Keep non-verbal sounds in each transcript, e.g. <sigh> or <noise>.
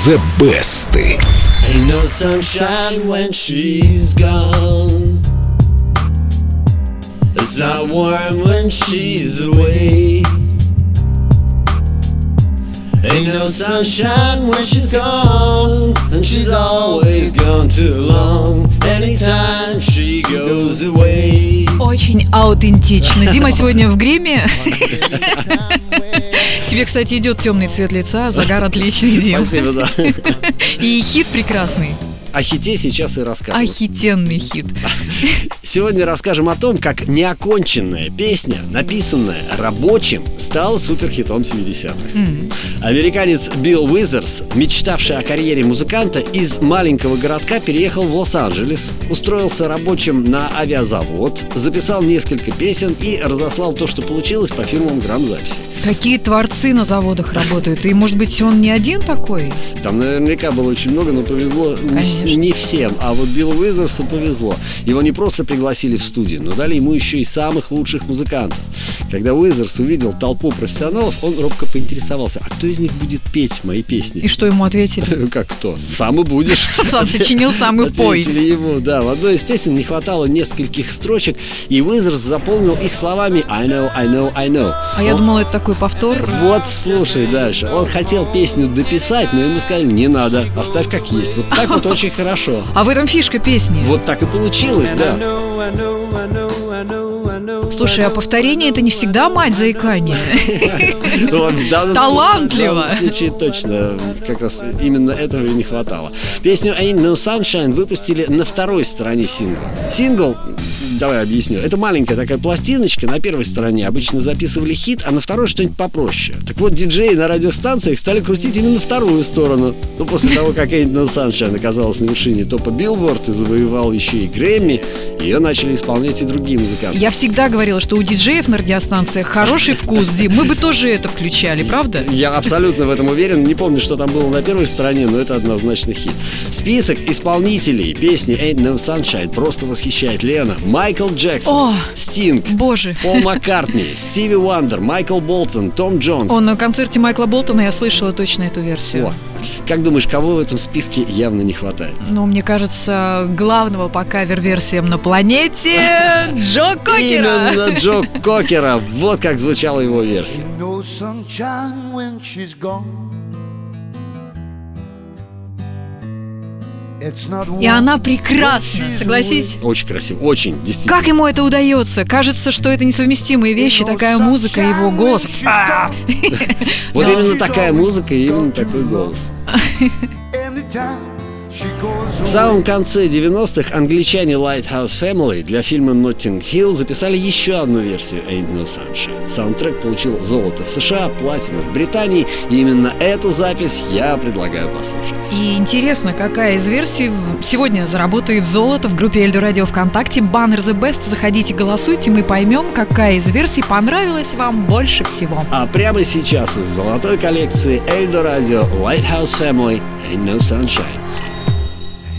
The Best. Ain't no sunshine when she's gone. It's not warm when she's away. Ain't no sunshine when she's gone, and she's always gone too long. Anytime she goes away. Очень аутентично. Дима сегодня в гриме. <laughs> Тебе, кстати, идет темный цвет лица, загар отличный, Дим. Спасибо, да. <laughs> И хит прекрасный. О хите сейчас и расскажем. Охитенный хит. <laughs> Сегодня расскажем о том, как неоконченная песня, написанная рабочим, стала суперхитом 70-х. Американец Билл Уизерс, мечтавший о карьере музыканта, из маленького городка переехал в Лос-Анджелес, устроился рабочим на авиазавод, записал несколько песен и разослал то, что получилось по фирмам грамзаписи. Какие творцы на заводах работают? И, может быть, он не один такой? Там наверняка было очень много, но повезло не, вс- Конечно. не всем. А вот Биллу Уизерсу повезло. Его не просто пригласили в студию, но дали ему еще и самых лучших музыкантов. Когда Уизерс увидел толпу профессионалов, он робко поинтересовался, а кто из них будет петь мои песни? И что ему ответили? <laughs> Как кто? Сам и будешь. <laughs> Сам сочинил, сам и пой. Ответили ему, да. В одной из песен не хватало нескольких строчек, и Уизерс заполнил их словами I know, I know, I know. А я думала, это такой повтор. вот, слушай дальше. Он хотел песню дописать, но ему сказали, не надо, оставь как есть. Вот так вот <laughs> очень хорошо. А в этом фишка песни. Вот так и получилось, да. Слушай, а повторение это не всегда мать заикания. <laughs> Талантливо. В данном случае точно, как раз именно этого и не хватало. Песню Ain't No Sunshine выпустили на второй стороне сингла. Сингл, давай объясню, это маленькая такая пластиночка, на первой стороне обычно записывали хит, а на второй что-нибудь попроще. Так вот, диджеи на радиостанциях стали крутить именно вторую сторону. Ну, после того, как Ain't No Sunshine оказалась на вершине топа Билборд и завоевал еще и Грэмми, ее начали исполнять и другие музыканты. Я всегда говорила, что у диджеев на радиостанциях хороший вкус, Дим. Мы бы тоже это включали, правда? Я абсолютно в этом уверен. Не помню, что там было на первой стороне, но это однозначно хит. Список исполнителей песни Ain't No Sunshine просто восхищает Лена. Майкл Джексон, О! Стинг, Боже. Пол Маккартни, Стиви Уандер, Майкл Болтон, Том Джонс. О, на концерте Майкла Болтона я слышала точно эту версию. О, как думаешь, кого в этом списке явно не хватает? Но мне кажется, главного по кавер-версиям на планете <laughs> Джо Кокера. Именно Джо Кокера. Вот как звучала его версия. И она прекрасна, согласись. Очень красиво, очень, действительно. Как ему это удается? Кажется, что это несовместимые вещи, такая музыка и его голос. А! Вот именно такая музыка и именно такой голос. В самом конце 90-х англичане Lighthouse Family для фильма Notting Hill записали еще одну версию Ain't No Sunshine. Саундтрек получил золото в США, платину в Британии, и именно эту запись я предлагаю послушать. И интересно, какая из версий сегодня заработает золото в группе Эльдо Радио ВКонтакте Баннер The Best. Заходите, голосуйте, мы поймем, какая из версий понравилась вам больше всего. А прямо сейчас из золотой коллекции Эльдо Радио Lighthouse Family Ain't No Sunshine.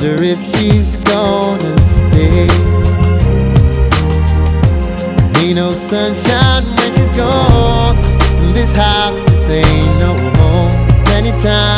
Wonder if she's gonna stay. Ain't no sunshine when she's gone. This house just ain't no home. Anytime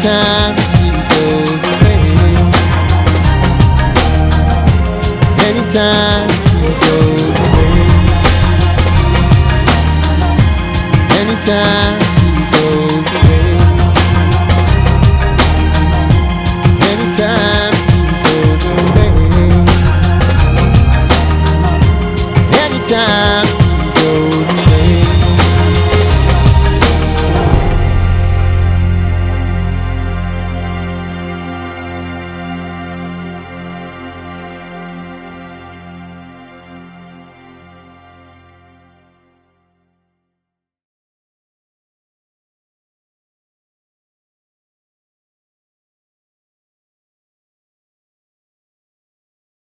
Anytime she goes away. Anytime she goes away. Anytime